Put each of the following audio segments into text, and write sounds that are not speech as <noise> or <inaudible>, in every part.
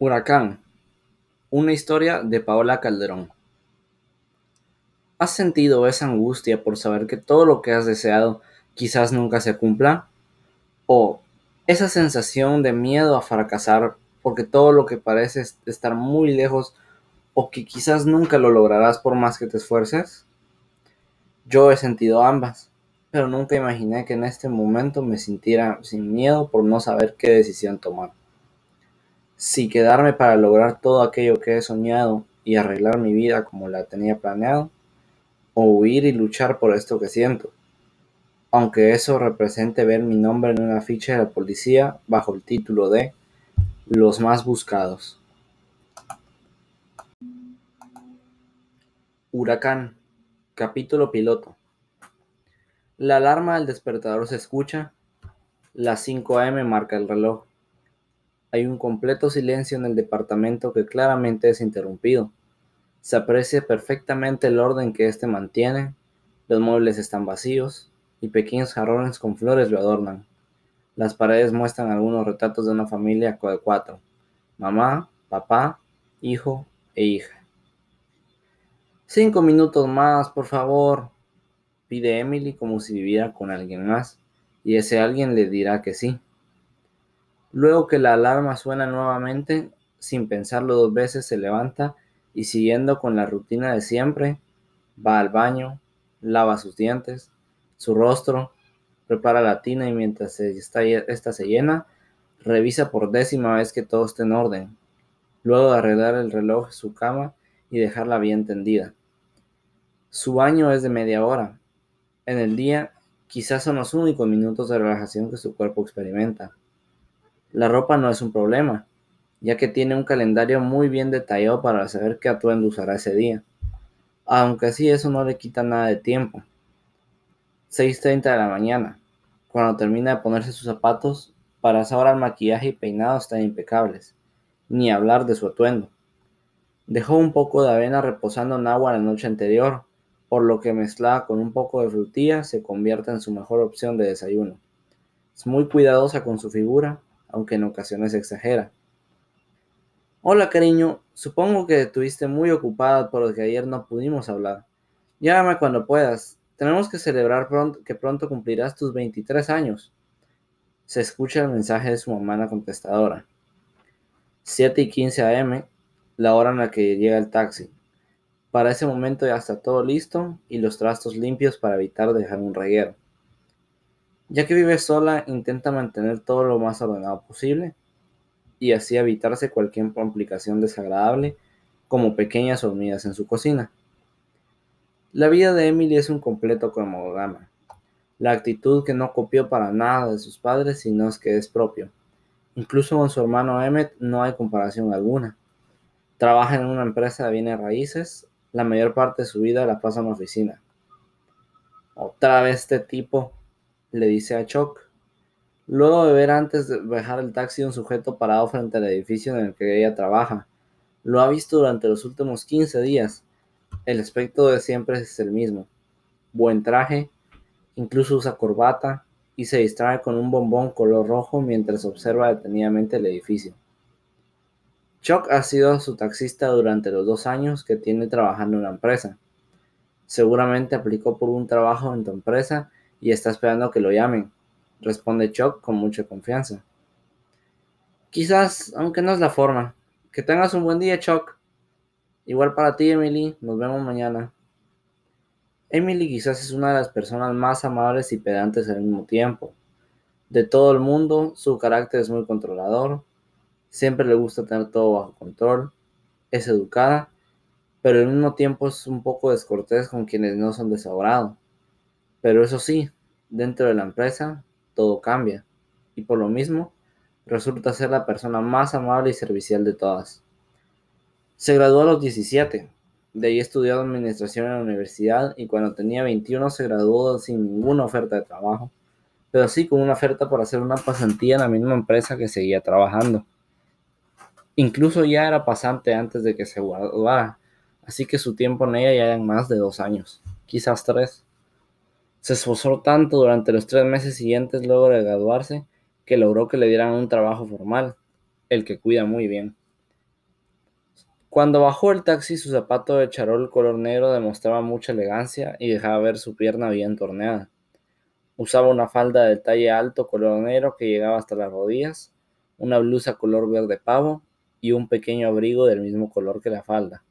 Huracán. Una historia de Paola Calderón. ¿Has sentido esa angustia por saber que todo lo que has deseado quizás nunca se cumpla? ¿O esa sensación de miedo a fracasar porque todo lo que parece estar muy lejos o que quizás nunca lo lograrás por más que te esfuerces? Yo he sentido ambas, pero nunca imaginé que en este momento me sintiera sin miedo por no saber qué decisión tomar. Si quedarme para lograr todo aquello que he soñado y arreglar mi vida como la tenía planeado, o huir y luchar por esto que siento, aunque eso represente ver mi nombre en una ficha de la policía bajo el título de Los más buscados. Huracán, capítulo piloto. La alarma del despertador se escucha. Las 5 a.m. marca el reloj. Hay un completo silencio en el departamento que claramente es interrumpido. Se aprecia perfectamente el orden que éste mantiene, los muebles están vacíos y pequeños jarrones con flores lo adornan. Las paredes muestran algunos retratos de una familia de cuatro, mamá, papá, hijo e hija. Cinco minutos más, por favor, pide Emily como si viviera con alguien más, y ese alguien le dirá que sí. Luego que la alarma suena nuevamente, sin pensarlo dos veces se levanta y siguiendo con la rutina de siempre, va al baño, lava sus dientes, su rostro, prepara la tina y mientras esta se llena, revisa por décima vez que todo esté en orden, luego de arreglar el reloj, su cama y dejarla bien tendida. Su baño es de media hora. En el día, quizás son los únicos minutos de relajación que su cuerpo experimenta. La ropa no es un problema, ya que tiene un calendario muy bien detallado para saber qué atuendo usará ese día. Aunque así eso no le quita nada de tiempo. 6.30 de la mañana. Cuando termina de ponerse sus zapatos, para esa hora el maquillaje y peinado están impecables. Ni hablar de su atuendo. Dejó un poco de avena reposando en agua la noche anterior, por lo que mezclada con un poco de frutilla se convierte en su mejor opción de desayuno. Es muy cuidadosa con su figura, aunque en ocasiones exagera. Hola cariño, supongo que estuviste muy ocupada por lo que ayer no pudimos hablar. Llámame cuando puedas. Tenemos que celebrar pronto, que pronto cumplirás tus 23 años. Se escucha el mensaje de su mamá la contestadora. 7 y 15 am, la hora en la que llega el taxi. Para ese momento ya está todo listo y los trastos limpios para evitar dejar un reguero. Ya que vive sola, intenta mantener todo lo más ordenado posible y así evitarse cualquier complicación desagradable como pequeñas hormigas en su cocina. La vida de Emily es un completo cronograma. La actitud que no copió para nada de sus padres, sino es que es propio. Incluso con su hermano Emmet no hay comparación alguna. Trabaja en una empresa de bienes raíces, la mayor parte de su vida la pasa en la oficina. Otra vez este tipo, le dice a Chuck, Luego de ver antes de dejar el taxi un sujeto parado frente al edificio en el que ella trabaja. Lo ha visto durante los últimos 15 días. El aspecto de siempre es el mismo. Buen traje, incluso usa corbata y se distrae con un bombón color rojo mientras observa detenidamente el edificio. Chuck ha sido su taxista durante los dos años que tiene trabajando en la empresa. Seguramente aplicó por un trabajo en tu empresa y está esperando que lo llamen responde Chuck con mucha confianza. Quizás, aunque no es la forma. Que tengas un buen día, Chuck. Igual para ti, Emily. Nos vemos mañana. Emily quizás es una de las personas más amables y pedantes al mismo tiempo. De todo el mundo, su carácter es muy controlador. Siempre le gusta tener todo bajo control. Es educada, pero al mismo tiempo es un poco descortés con quienes no son de Pero eso sí, dentro de la empresa todo cambia, y por lo mismo resulta ser la persona más amable y servicial de todas. Se graduó a los 17, de ahí estudió administración en la universidad y cuando tenía 21 se graduó sin ninguna oferta de trabajo, pero sí con una oferta por hacer una pasantía en la misma empresa que seguía trabajando. Incluso ya era pasante antes de que se graduara, así que su tiempo en ella ya eran más de dos años, quizás tres. Se esforzó tanto durante los tres meses siguientes luego de graduarse que logró que le dieran un trabajo formal, el que cuida muy bien. Cuando bajó el taxi, su zapato de charol color negro demostraba mucha elegancia y dejaba ver su pierna bien torneada. Usaba una falda de talle alto color negro que llegaba hasta las rodillas, una blusa color verde pavo y un pequeño abrigo del mismo color que la falda.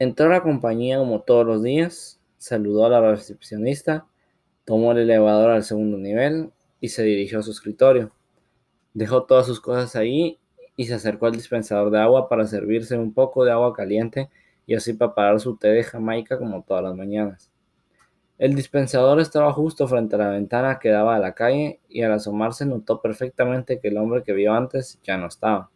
Entró a la compañía como todos los días, saludó a la recepcionista, tomó el elevador al segundo nivel y se dirigió a su escritorio. Dejó todas sus cosas ahí y se acercó al dispensador de agua para servirse un poco de agua caliente y así preparar su té de Jamaica como todas las mañanas. El dispensador estaba justo frente a la ventana que daba a la calle y al asomarse notó perfectamente que el hombre que vio antes ya no estaba.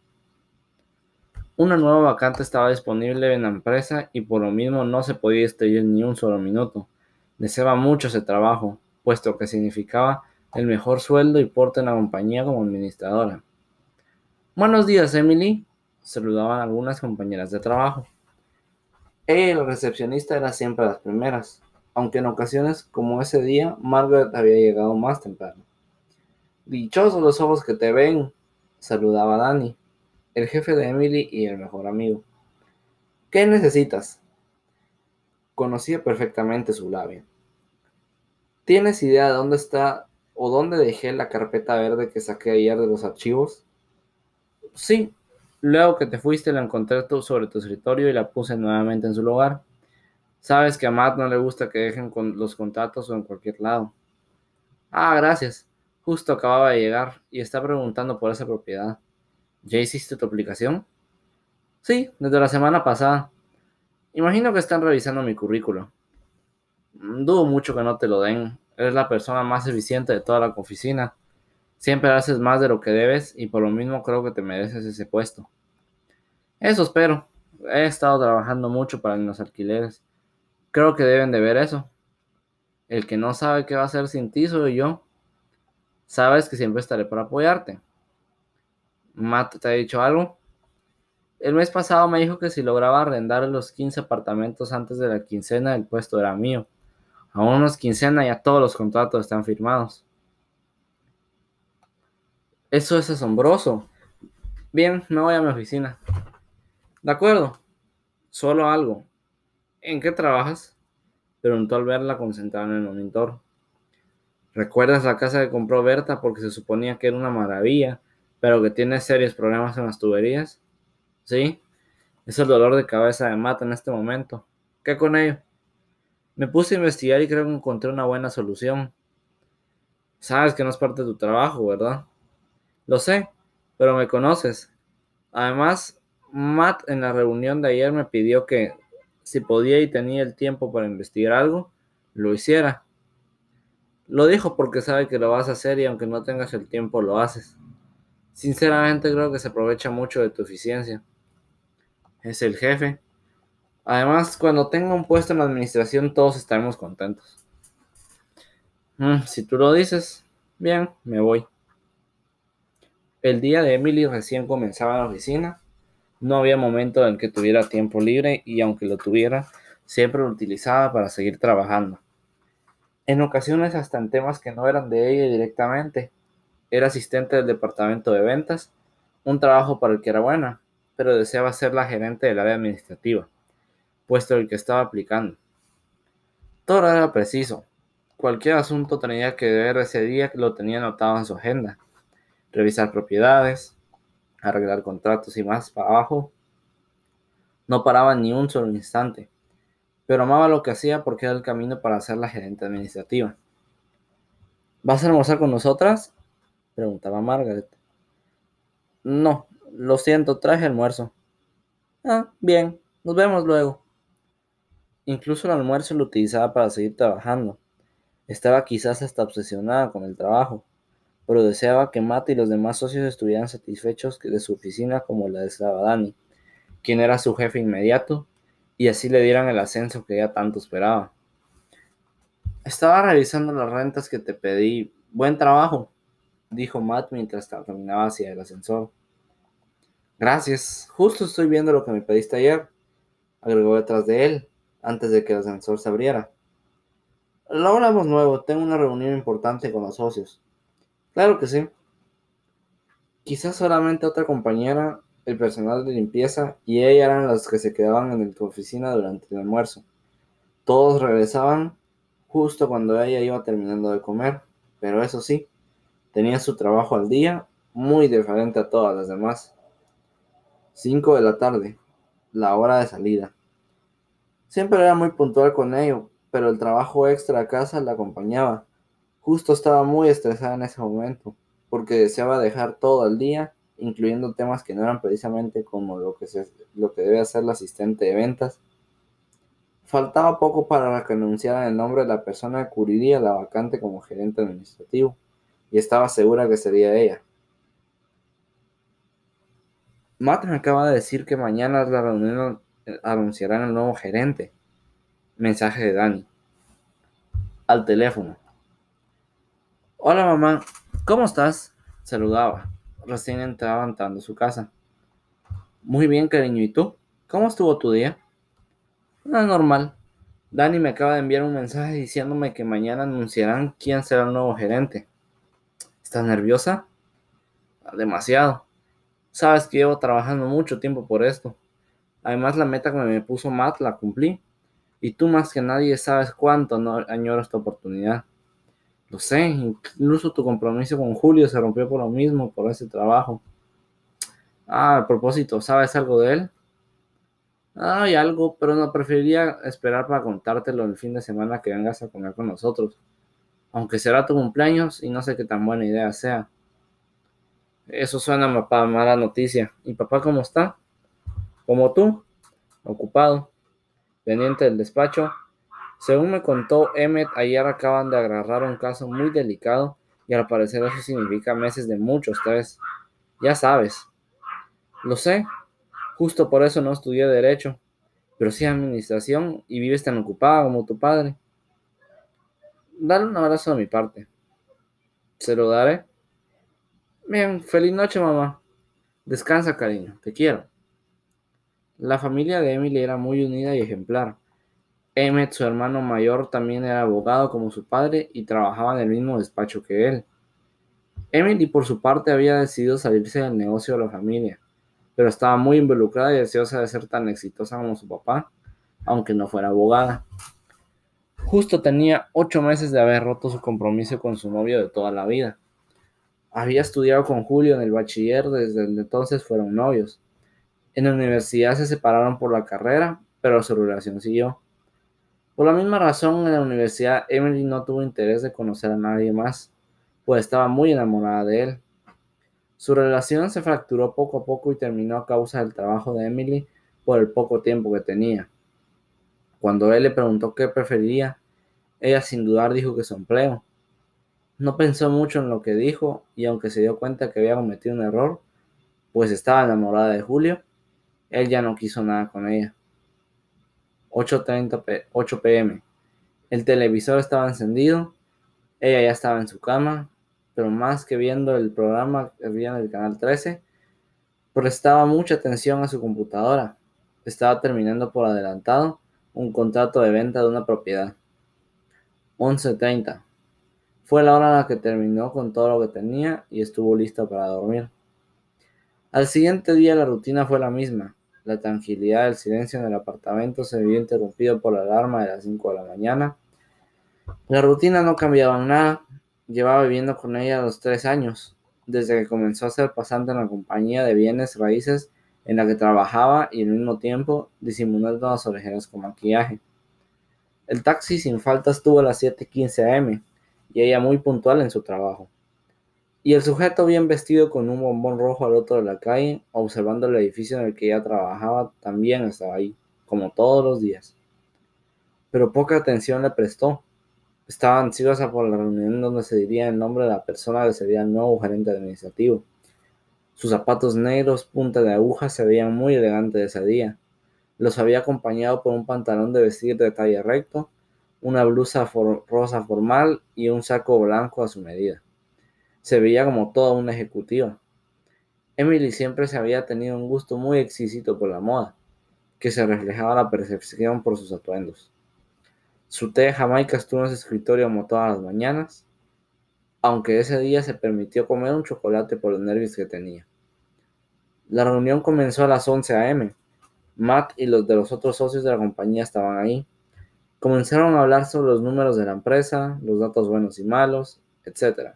Una nueva vacante estaba disponible en la empresa y por lo mismo no se podía extender ni un solo minuto. Deseaba mucho ese trabajo, puesto que significaba el mejor sueldo y porte en la compañía como administradora. Buenos días, Emily, saludaban algunas compañeras de trabajo. La recepcionista eran siempre las primeras aunque en ocasiones como ese día Margaret había llegado más temprano. Dichosos los ojos que te ven, saludaba Danny, el jefe de Emily y el mejor amigo. ¿Qué necesitas? Conocía perfectamente su labia. ¿Tienes idea de dónde está o dónde dejé la carpeta verde que saqué ayer de los archivos? Sí, luego que te fuiste la encontré sobre tu escritorio y la puse nuevamente en su lugar. Sabes que a Matt no le gusta que dejen con los contratos o en cualquier lado. Ah, gracias. Justo acababa de llegar y está preguntando por esa propiedad. ¿Ya hiciste tu aplicación? Sí, desde la semana pasada. Imagino que están revisando mi currículo. Mm, dudo mucho que no te lo den. Eres la persona más eficiente de toda la oficina. Siempre haces más de lo que debes y por lo mismo creo que te mereces ese puesto. Eso espero. He estado trabajando mucho para los alquileres Creo que deben de ver eso. El que no sabe qué va a hacer sin ti soy yo. Sabes que siempre estaré para apoyarte. Matt, ¿te ha dicho algo? El mes pasado me dijo que si lograba arrendar los 15 apartamentos antes de la quincena, el puesto era mío. Aún unos quincena ya todos los contratos están firmados. Eso es asombroso. Bien, me voy a mi oficina. De acuerdo. Solo algo. ¿En qué trabajas? Preguntó al verla concentrada en el monitor. ¿Recuerdas la casa que compró Berta porque se suponía que era una maravilla, pero que tiene serios problemas en las tuberías? Sí, es el dolor de cabeza de Mata en este momento. ¿Qué con ello? Me puse a investigar y creo que encontré una buena solución. Sabes que no es parte de tu trabajo, ¿verdad? Lo sé, pero me conoces. Además, Matt en la reunión de ayer me pidió que, si podía y tenía el tiempo para investigar algo, lo hiciera. Lo dijo porque sabe que lo vas a hacer y aunque no tengas el tiempo lo haces. Sinceramente creo que se aprovecha mucho de tu eficiencia. Es el jefe. Además, cuando tenga un puesto en la administración todos estaremos contentos. Mm, si tú lo dices, bien, me voy. El día de Emily recién comenzaba en la oficina no había momento en que tuviera tiempo libre y aunque lo tuviera, siempre lo utilizaba para seguir trabajando. En ocasiones hasta en temas que no eran de ella directamente. Era asistente del departamento de ventas, un trabajo para el que era buena, pero deseaba ser la gerente del área administrativa, puesto el que estaba aplicando. Todo era preciso. Cualquier asunto tenía que ver ese día lo tenía anotado en su agenda. Revisar propiedades, arreglar contratos y más para abajo. No paraba ni un solo instante, pero amaba lo que hacía porque era el camino para ser la gerente administrativa. ¿Vas a almorzar con nosotras? Preguntaba Margaret. No, lo siento, traje almuerzo. Ah, bien, nos vemos luego. Incluso el almuerzo lo utilizaba para seguir trabajando. Estaba quizás hasta obsesionada con el trabajo pero deseaba que Matt y los demás socios estuvieran satisfechos de su oficina como la deseaba Dani, quien era su jefe inmediato, y así le dieran el ascenso que ella tanto esperaba. Estaba revisando las rentas que te pedí. Buen trabajo, dijo Matt mientras caminaba hacia el ascensor. Gracias, justo estoy viendo lo que me pediste ayer, agregó detrás de él, antes de que el ascensor se abriera. Lo hablamos nuevo, tengo una reunión importante con los socios. Claro que sí. Quizás solamente otra compañera el personal de limpieza y ella eran los que se quedaban en tu oficina durante el almuerzo. Todos regresaban justo cuando ella iba terminando de comer, pero eso sí, tenía su trabajo al día, muy diferente a todas las demás. 5 de la tarde, la hora de salida. Siempre era muy puntual con ello, pero el trabajo extra a casa la acompañaba. Justo estaba muy estresada en ese momento, porque deseaba dejar todo al día, incluyendo temas que no eran precisamente como lo que, se, lo que debe hacer la asistente de ventas. Faltaba poco para que anunciaran el nombre de la persona que cubriría la vacante como gerente administrativo, y estaba segura que sería ella. Matt me acaba de decir que mañana la reunión anunciarán el nuevo gerente. Mensaje de Dani. Al teléfono. Hola mamá, ¿cómo estás? Saludaba. Recién entraba entrando a su casa. Muy bien, cariño. ¿Y tú? ¿Cómo estuvo tu día? Nada normal. Dani me acaba de enviar un mensaje diciéndome que mañana anunciarán quién será el nuevo gerente. ¿Estás nerviosa? Demasiado. Sabes que llevo trabajando mucho tiempo por esto. Además, la meta que me puso Matt la cumplí. Y tú más que nadie sabes cuánto añoro esta oportunidad. Lo sé, incluso tu compromiso con Julio se rompió por lo mismo, por ese trabajo. Ah, a propósito, ¿sabes algo de él? Hay algo, pero no preferiría esperar para contártelo el fin de semana que vengas a comer con nosotros. Aunque será tu cumpleaños y no sé qué tan buena idea sea. Eso suena para mala noticia. ¿Y papá cómo está? Como tú, ocupado, pendiente del despacho. Según me contó Emmet, ayer acaban de agarrar un caso muy delicado y al parecer eso significa meses de mucho estrés. Ya sabes. Lo sé, Justo por eso no estudié Derecho, pero sí Administración y vives tan ocupada como tu padre. Dale un abrazo de mi parte. Se lo daré. Bien, feliz noche, mamá. Descansa, cariño. Te quiero. La familia de Emily era muy unida y ejemplar. Emmett, su hermano mayor, también era abogado como su padre y trabajaba en el mismo despacho que él. Emily, por su parte, había decidido salirse del negocio de la familia pero estaba muy involucrada y deseosa de ser tan exitosa como su papá, aunque no fuera abogada. Justo tenía ocho meses de haber roto su compromiso con su novio de toda la vida. Había estudiado con Julio en el bachiller, desde entonces fueron novios. En la universidad se separaron por la carrera, pero su relación siguió. Por la misma razón, en la universidad Emily no tuvo interés de conocer a nadie más, pues estaba muy enamorada de él. Su relación se fracturó poco a poco y terminó a causa del trabajo de Emily por el poco tiempo que tenía. Cuando él le preguntó qué preferiría, ella sin dudar dijo que su empleo. No pensó mucho en lo que dijo y aunque se dio cuenta que había cometido un error, pues estaba enamorada de Julio, él ya no quiso nada con ella. 8.30 8 pm. El televisor estaba encendido, ella ya estaba en su cama, pero más que viendo el programa que había en el canal 13, prestaba mucha atención a su computadora. Estaba terminando por adelantado un contrato de venta de una propiedad. 11.30. Fue la hora en la que terminó con todo lo que tenía y estuvo lista para dormir. Al siguiente día la rutina fue la misma. La tranquilidad del silencio en el apartamento se vio interrumpido por la alarma de las 5 de la mañana. La rutina no cambiaba nada, Llevaba viviendo con ella los tres años, desde que comenzó a ser pasante en la compañía de bienes raíces en la que trabajaba y al mismo tiempo disimulando las orejeras con maquillaje. El taxi sin falta estuvo a las 7:15 am y ella muy puntual en su trabajo. Y el sujeto bien vestido con un bombón rojo al otro de la calle, observando el edificio en el que ella trabajaba, también estaba ahí, como todos los días. Pero poca atención le prestó, estaba ansiosa por la reunión donde se diría el nombre de la persona que sería el nuevo gerente administrativo. Sus zapatos negros, punta de aguja, se veían muy elegantes ese día. Los había acompañado por un pantalón de vestir de talla recto, una blusa rosa formal y un saco blanco a su medida. Se veía como toda una ejecutiva. Emily siempre se había tenido un gusto muy exquisito por la moda, que se reflejaba la percepción por sus atuendos. Su té de Jamaica estuvo en su escritorio como todas las mañanas, aunque ese día se permitió comer un chocolate por los nervios que tenía. La reunión comenzó a las 11 a.m. Matt y los de los otros socios de la compañía estaban ahí. Comenzaron a hablar sobre los números de la empresa, los datos buenos y malos, etc.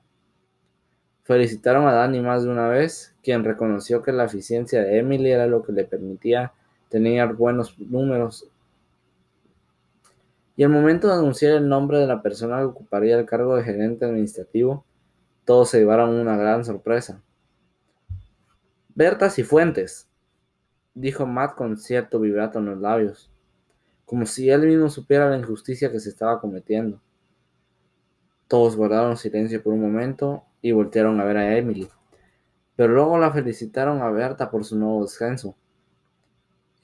Felicitaron a Danny más de una vez, quien reconoció que la eficiencia de Emily era lo que le permitía tener buenos números. Y al momento de anunciar el nombre de la persona que ocuparía el cargo de gerente administrativo, todos se llevaron una gran sorpresa. Berta Cifuentes, dijo Matt con cierto vibrato en los labios, como si él mismo supiera la injusticia que se estaba cometiendo. Todos guardaron silencio por un momento y voltearon a ver a Emily, pero luego la felicitaron a Berta por su nuevo descenso.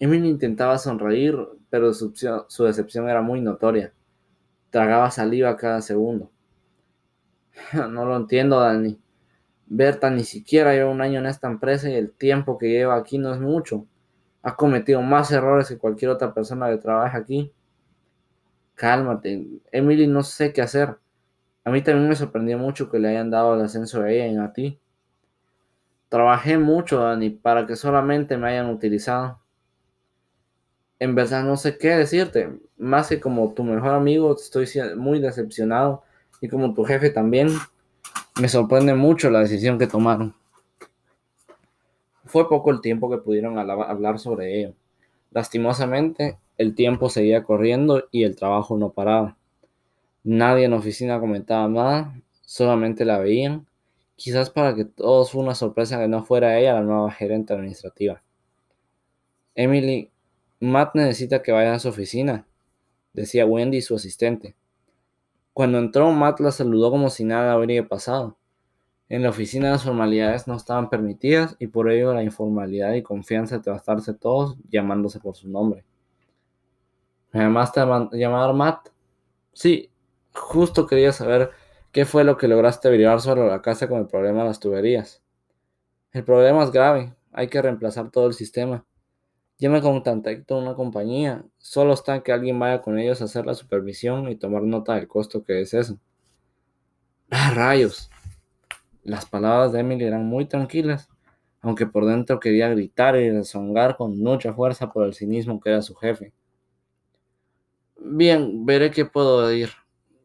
Emily intentaba sonreír, pero su, decepción era muy notoria. Tragaba saliva cada segundo. <laughs> no lo entiendo, Dani. Berta ni siquiera lleva un año en esta empresa y el tiempo que lleva aquí no es mucho. Ha cometido más errores que cualquier otra persona que trabaja aquí. Cálmate, Emily, no sé qué hacer. A mí también me sorprendió mucho que le hayan dado el ascenso a ella y a ti. Trabajé mucho, Dani, para que solamente me hayan utilizado. En verdad no sé qué decirte. Más que como tu mejor amigo, estoy muy decepcionado. Y como tu jefe también. Me sorprende mucho la decisión que tomaron. Fue poco el tiempo que pudieron hablar sobre ello. Lastimosamente, el tiempo seguía corriendo y el trabajo no paraba. Nadie en la oficina comentaba nada, solamente la veían, quizás para que todos fue una sorpresa que no fuera ella la nueva gerente administrativa. Emily, Matt necesita que vaya a su oficina, decía Wendy, su asistente. Cuando entró, Matt la saludó como si nada habría pasado. En la oficina las formalidades no estaban permitidas y por ello la informalidad y confianza de bastarse todos llamándose por su nombre. ¿Me llamaste a llamar Matt? Sí, justo quería saber qué fue lo que lograste averiguar sobre la casa con el problema de las tuberías. El problema es grave, hay que reemplazar todo el sistema. Ya me contactó una compañía, solo está que alguien vaya con ellos a hacer la supervisión y tomar nota del costo que es eso. ¡Ah, rayos! Las palabras de Emily eran muy tranquilas, aunque por dentro quería gritar y rezongar con mucha fuerza por el cinismo que era su jefe. Bien, veré qué puedo ir.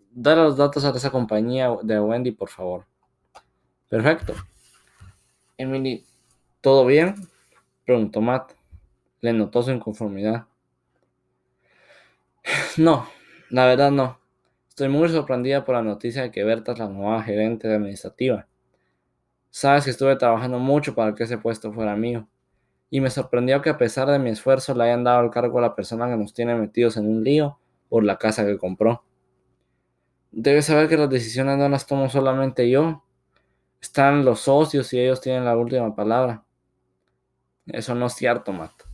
Dar los datos a esa compañía de Wendy, por favor. Perfecto. Emily, ¿todo bien? Preguntó Matt le notó su inconformidad. <sighs> No, la verdad no. Estoy muy sorprendida por la noticia de que Berta es la nueva gerente administrativa. Sabes que estuve trabajando mucho para que ese puesto fuera mío. Y me sorprendió que a pesar de mi esfuerzo le hayan dado el cargo a la persona que nos tiene metidos en un lío por la casa que compró. Debes saber que las decisiones no las tomo solamente yo. Están los socios y ellos tienen la última palabra. Eso no es cierto, Matt.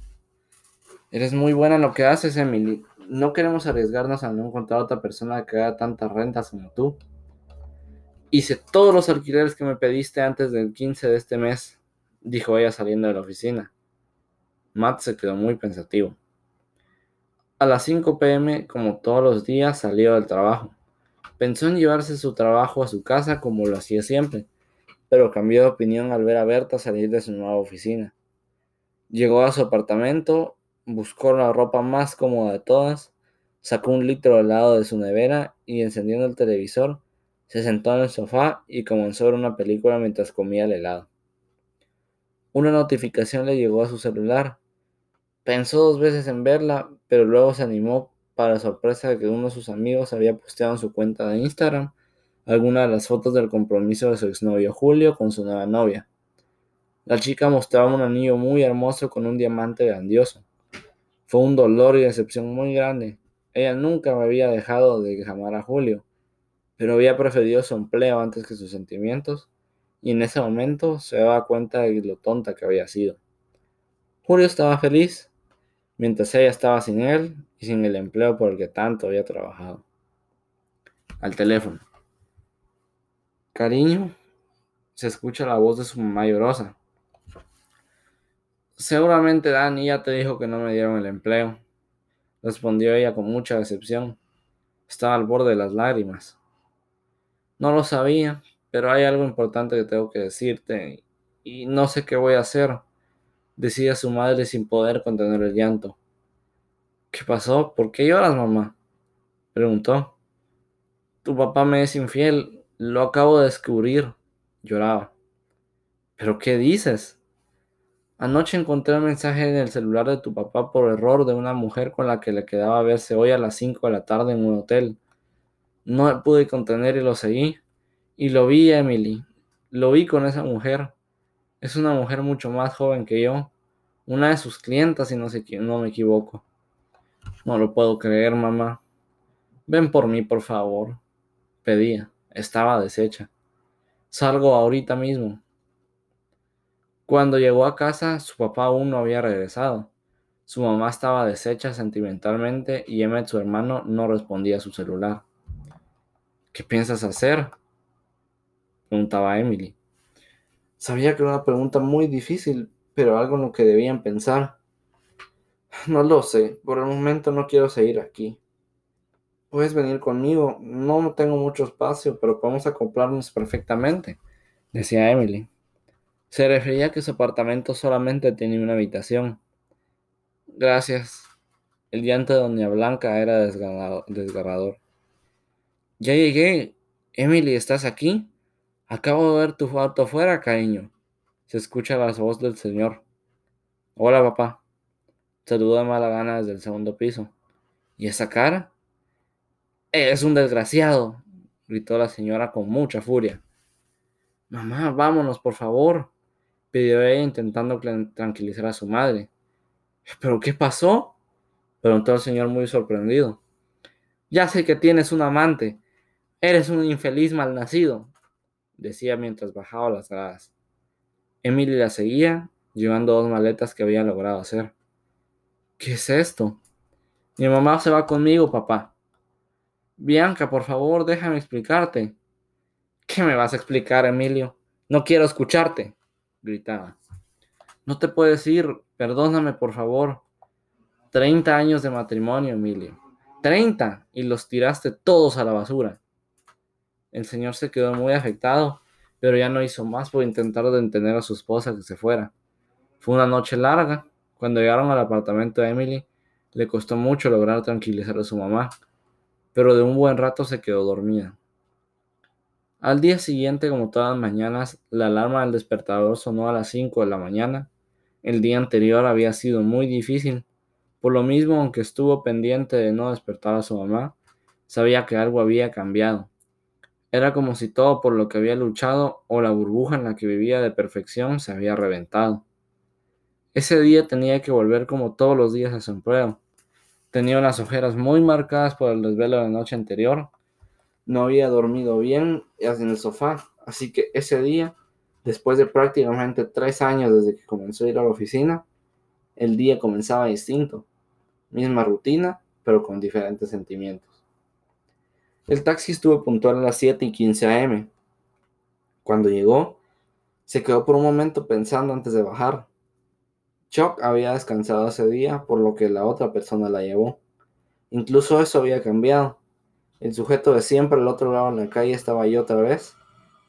Eres muy buena en lo que haces, Emily. No queremos arriesgarnos a no encontrar otra persona que haga tantas rentas como tú. Hice todos los alquileres que me pediste antes del 15 de este mes, dijo ella saliendo de la oficina. Matt se quedó muy pensativo. A las 5 pm, como todos los días, salió del trabajo. Pensó en llevarse su trabajo a su casa como lo hacía siempre, pero cambió de opinión al ver a Berta salir de su nueva oficina. Llegó a su apartamento buscó la ropa más cómoda de todas, sacó un litro de helado de su nevera y encendiendo el televisor, se sentó en el sofá y comenzó a ver una película mientras comía el helado. Una notificación le llegó a su celular. Pensó dos veces en verla, pero luego se animó para sorpresa de que uno de sus amigos había posteado en su cuenta de Instagram algunas de las fotos del compromiso de su exnovio Julio con su nueva novia. La chica mostraba un anillo muy hermoso con un diamante grandioso. Fue un dolor y decepción muy grande. Ella nunca me había dejado de amar a Julio, pero había preferido su empleo antes que sus sentimientos, y en ese momento se daba cuenta de lo tonta que había sido. Julio estaba feliz, mientras ella estaba sin él y sin el empleo por el que tanto había trabajado. Al teléfono. Cariño, se escucha la voz de su mamá llorosa. Seguramente Dani ya te dijo que no me dieron el empleo, respondió ella con mucha decepción. Estaba al borde de las lágrimas. No lo sabía, pero hay algo importante que tengo que decirte y no sé qué voy a hacer. decía su madre sin poder contener el llanto. ¿Qué pasó? ¿Por qué lloras, mamá? preguntó. Tu papá me es infiel, lo acabo de descubrir, lloraba. ¿Pero qué dices? Anoche encontré un mensaje en el celular de tu papá por error de una mujer con la que le quedaba verse hoy a las 5 de la tarde en un hotel. No pude contener y lo seguí. Y lo vi, Emily. Lo vi con esa mujer. Es una mujer mucho más joven que yo. Una de sus clientas, si no, no me equivoco. No lo puedo creer, mamá. Ven por mí, por favor. Pedía. Estaba deshecha. Salgo ahorita mismo. Cuando llegó a casa, su papá aún no había regresado. Su mamá estaba deshecha sentimentalmente y Emmett, su hermano, no respondía a su celular. ¿Qué piensas hacer? preguntaba Emily. Sabía que era una pregunta muy difícil, pero algo en lo que debían pensar. No lo sé, por el momento no quiero seguir aquí. Puedes venir conmigo, no tengo mucho espacio, pero podemos acoplarnos perfectamente, decía Emily. Se refería a que su apartamento solamente tenía una habitación. Gracias. El llanto de Doña Blanca era desgarrador. Ya llegué. Emily, ¿estás aquí? Acabo de ver tu foto afuera, cariño. Se escucha la voz del señor. Hola, papá. Saludó de mala gana desde el segundo piso. ¿Y esa cara? Es un desgraciado, gritó la señora con mucha furia. Mamá, vámonos, por favor, pidió ella intentando tranquilizar a su madre. <laughs> ¿Pero qué pasó? preguntó el señor muy sorprendido. Ya sé que tienes un amante. Eres un infeliz malnacido, decía mientras bajaba las gradas. Emily la seguía, llevando dos maletas que había logrado hacer. ¿Qué es esto? Mi mamá se va conmigo, papá. Bianca, por favor, déjame explicarte. ¿Qué me vas a explicar, Emilio? No quiero escucharte, gritaba. No te puedes ir, perdóname, por favor. Treinta años de matrimonio, Emilio. Treinta, y los tiraste todos a la basura. El señor se quedó muy afectado, pero ya no hizo más por intentar detener a su esposa que se fuera. Fue una noche larga. Cuando llegaron al apartamento de Emily, le costó mucho lograr tranquilizar a su mamá, pero de un buen rato se quedó dormida. Al día siguiente, como todas las mañanas, la alarma del despertador sonó a las 5 de la mañana. El día anterior había sido muy difícil. Por lo mismo, aunque estuvo pendiente de no despertar a su mamá, sabía que algo había cambiado. Era como si todo por lo que había luchado o la burbuja en la que vivía de perfección se había reventado. Ese día tenía que volver como todos los días a su empleo. Tenía unas ojeras muy marcadas por el desvelo de la noche anterior. No había dormido bien en el sofá, así que ese día, después de prácticamente tres años desde que comenzó a ir a la oficina, el día comenzaba distinto. Misma rutina, pero con diferentes sentimientos. El taxi estuvo puntual a las 7 y 15 am. Cuando llegó, se quedó por un momento pensando antes de bajar. Chuck había descansado ese día, por lo que la otra persona la llevó. Incluso eso había cambiado. El sujeto de siempre al otro lado de la calle estaba ahí otra vez.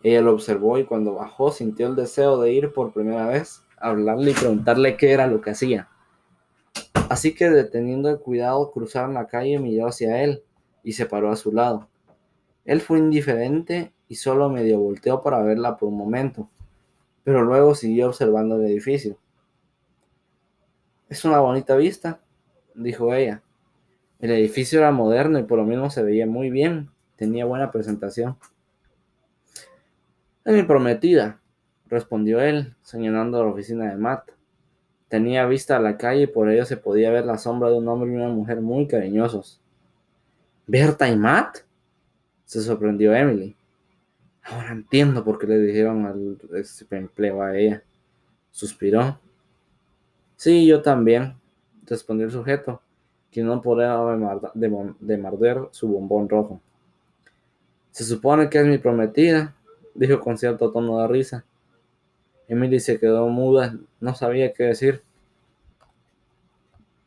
Ella lo observó y cuando bajó sintió el deseo de ir por primera vez a hablarle y preguntarle qué era lo que hacía. Así que deteniendo el cuidado cruzaron la calle y miró hacia él y se paró a su lado. Él fue indiferente y solo medio volteó para verla por un momento, pero luego siguió observando el edificio. Es una bonita vista, dijo ella. El edificio era moderno y por lo menos se veía muy bien, tenía buena presentación. Es mi prometida, respondió él, señalando la oficina de Matt. Tenía vista a la calle y por ello se podía ver la sombra de un hombre y una mujer muy cariñosos. ¿Berta y Matt? Se sorprendió Emily. Ahora entiendo por qué le dijeron al empleo a ella. Suspiró. Sí, yo también, respondió el sujeto, quien no podía de morder su bombón rojo. Se supone que es mi prometida, dijo con cierto tono de risa. Emily se quedó muda, no sabía qué decir.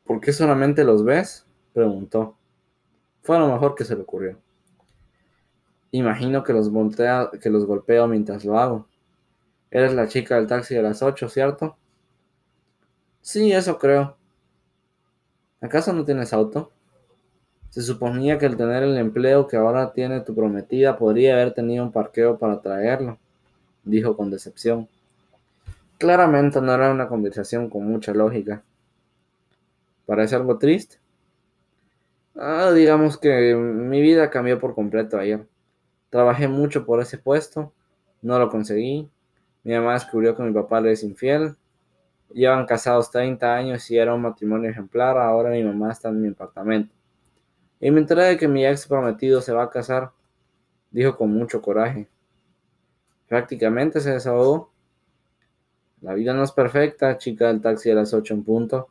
¿Por qué solamente los ves? preguntó. Fue lo mejor que se le ocurrió. Imagino que los, que los golpeo mientras lo hago. Eres la chica del taxi de las 8, ¿cierto? Sí, eso creo. ¿Acaso no tienes auto? Se suponía que al tener el empleo que ahora tiene tu prometida podría haber tenido un parqueo para traerlo, dijo con decepción. Claramente no era una conversación con mucha lógica. ¿Parece algo triste? Ah, digamos que mi vida cambió por completo ayer. Trabajé mucho por ese puesto, no lo conseguí. Mi mamá descubrió que mi papá le es infiel. Llevan casados 30 años y era un matrimonio ejemplar. Ahora mi mamá está en mi apartamento. Y me enteré de que mi ex prometido se va a casar, dijo con mucho coraje. Prácticamente se desahogó. La vida no es perfecta, chica del taxi a las ocho en punto,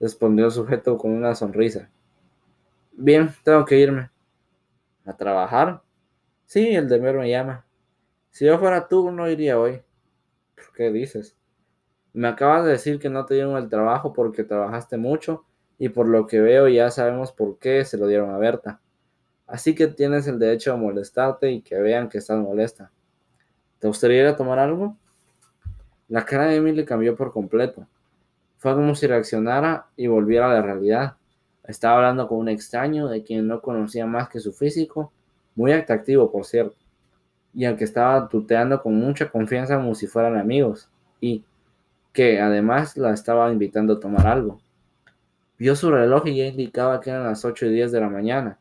respondió el sujeto con una sonrisa. Bien, tengo que irme. ¿A trabajar? Sí, el deber me llama. Si yo fuera tú, no iría hoy. ¿Qué dices? Me acabas de decir que no te dieron el trabajo porque trabajaste mucho y por lo que veo ya sabemos por qué se lo dieron a Berta. Así que tienes el derecho a molestarte y que vean que estás molesta. ¿Te gustaría ir a tomar algo? La cara de Emily cambió por completo. Fue como si reaccionara y volviera a la realidad. Estaba hablando con un extraño de quien no conocía más que su físico, muy atractivo por cierto, y al que estaba tuteando con mucha confianza como si fueran amigos, y que además la estaba invitando a tomar algo. Vio su reloj y ya indicaba que eran las 8 y 10 de la mañana.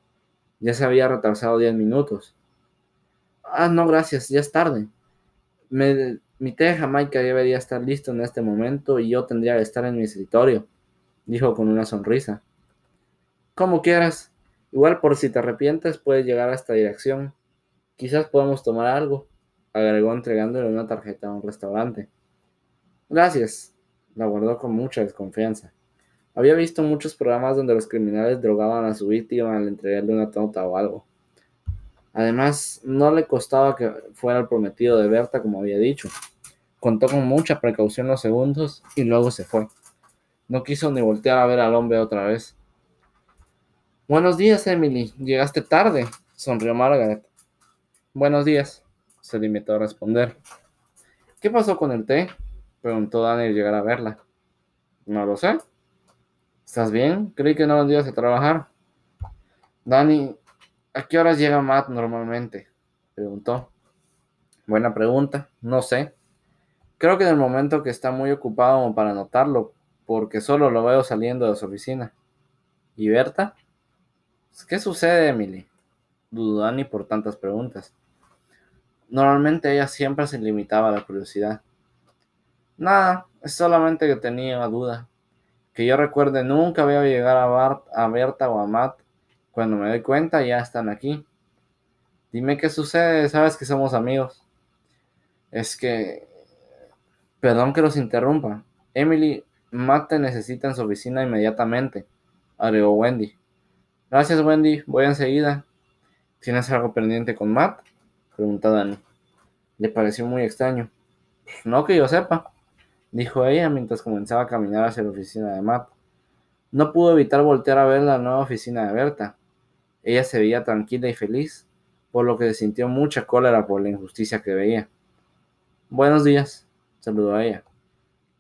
Ya se había retrasado 10 minutos. Ah, no, gracias, ya es tarde. mi té Jamaica debería estar listo en este momento y yo tendría que estar en mi escritorio, dijo con una sonrisa. Como quieras. Igual por si te arrepientes puedes llegar a esta dirección. Quizás podamos tomar algo, agregó entregándole una tarjeta a un restaurante. Gracias, la guardó con mucha desconfianza. Había visto muchos programas donde los criminales drogaban a su víctima al entregarle una tonta o algo. Además, no le costaba que fuera el prometido de Berta, como había dicho. Contó con mucha precaución los segundos y luego se fue. No quiso ni voltear a ver al hombre otra vez. Buenos días, Emily. Llegaste tarde, sonrió Margaret. Buenos días, se limitó a responder. ¿Qué pasó con el té? Preguntó Dani al llegar a verla. No lo sé. ¿Estás bien? Creí que no vendrías a trabajar. Dani, ¿a qué horas llega Matt normalmente? preguntó. Buena pregunta, no sé. Creo que en el momento que está muy ocupado como para notarlo, porque solo lo veo saliendo de su oficina. ¿Y Berta? ¿Qué sucede, Emily? Dudó Dani por tantas preguntas. Normalmente ella siempre se limitaba a la curiosidad. Nada, es solamente que tenía una duda. Que yo recuerde, nunca veo llegar a, Bart, a Berta o a Matt. Cuando me doy cuenta, ya están aquí. Dime qué sucede, sabes que somos amigos. Es que... Perdón que los interrumpa. Emily, Matt te necesita en su oficina inmediatamente, agregó Wendy. Gracias, Wendy. Voy enseguida. ¿Tienes algo pendiente con Matt? Preguntó Dani. Le pareció muy extraño. No que yo sepa, dijo ella mientras comenzaba a caminar hacia la oficina de Matt. No pudo evitar voltear a ver la nueva oficina de Berta. Ella se veía tranquila y feliz, por lo que sintió mucha cólera por la injusticia que veía. Buenos días, saludó a ella.